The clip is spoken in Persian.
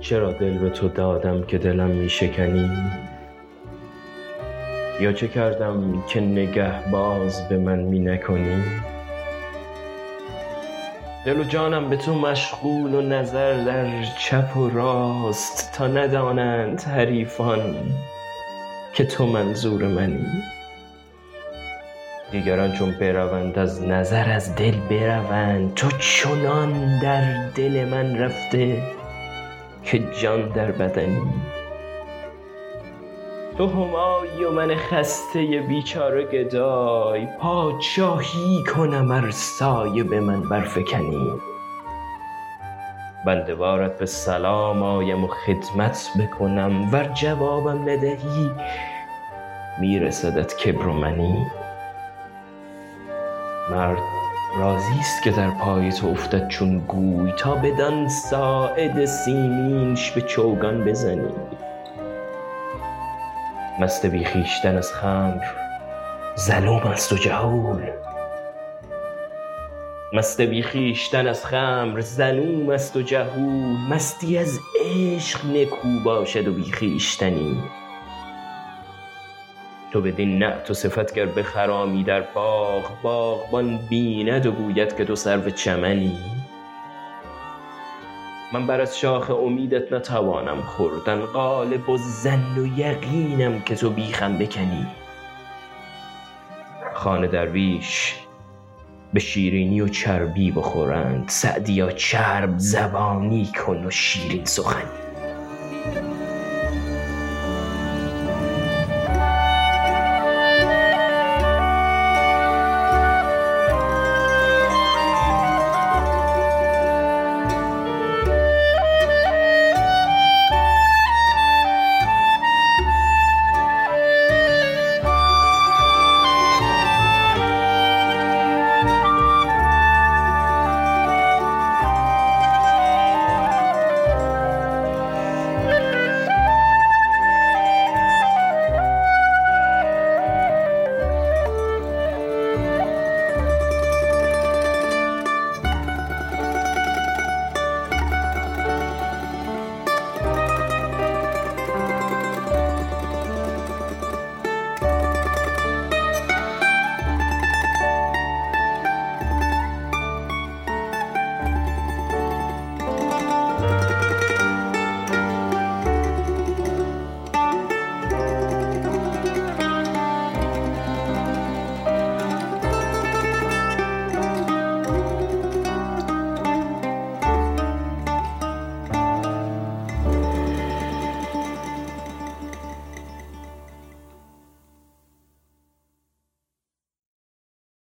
چرا دل به تو دادم که دلم می شکنی؟ یا چه کردم که نگه باز به من می نکنی؟ دل و جانم به تو مشغول و نظر در چپ و راست تا ندانند حریفان که تو منظور منی. دیگران چون بروند از نظر از دل بروند. تو چنان در دل من رفته که جان در بدنی تو همایی و من خسته بیچاره گدای. پادشاهی کنم ار سایه به من برفکنی. بنده وارت به سلام آیم و خدمت بکنم. ور جوابم ندهی می رسدت کبر و منی. مرد راضیست که در پای تو افتد چون گوی تا بدان ساعد سیمینش به چوگان بزنی. مست بی خویشتن از خمر ظلوم است و جهول. مستی از عشق نکو باشد و بی خویشتنی. تو بدین نعت و صفت گر بخرامی در باغ باغبان بیند و گوید که تو سرو چمنی. من بر از شاخ امیدت نتوانم خوردن غالب الظن و یقینم که تو بیخم بکنی. خوان درویش به شیرینی و چربی بخورند سعدیا چرب زبانی کن و شیرین سخنی.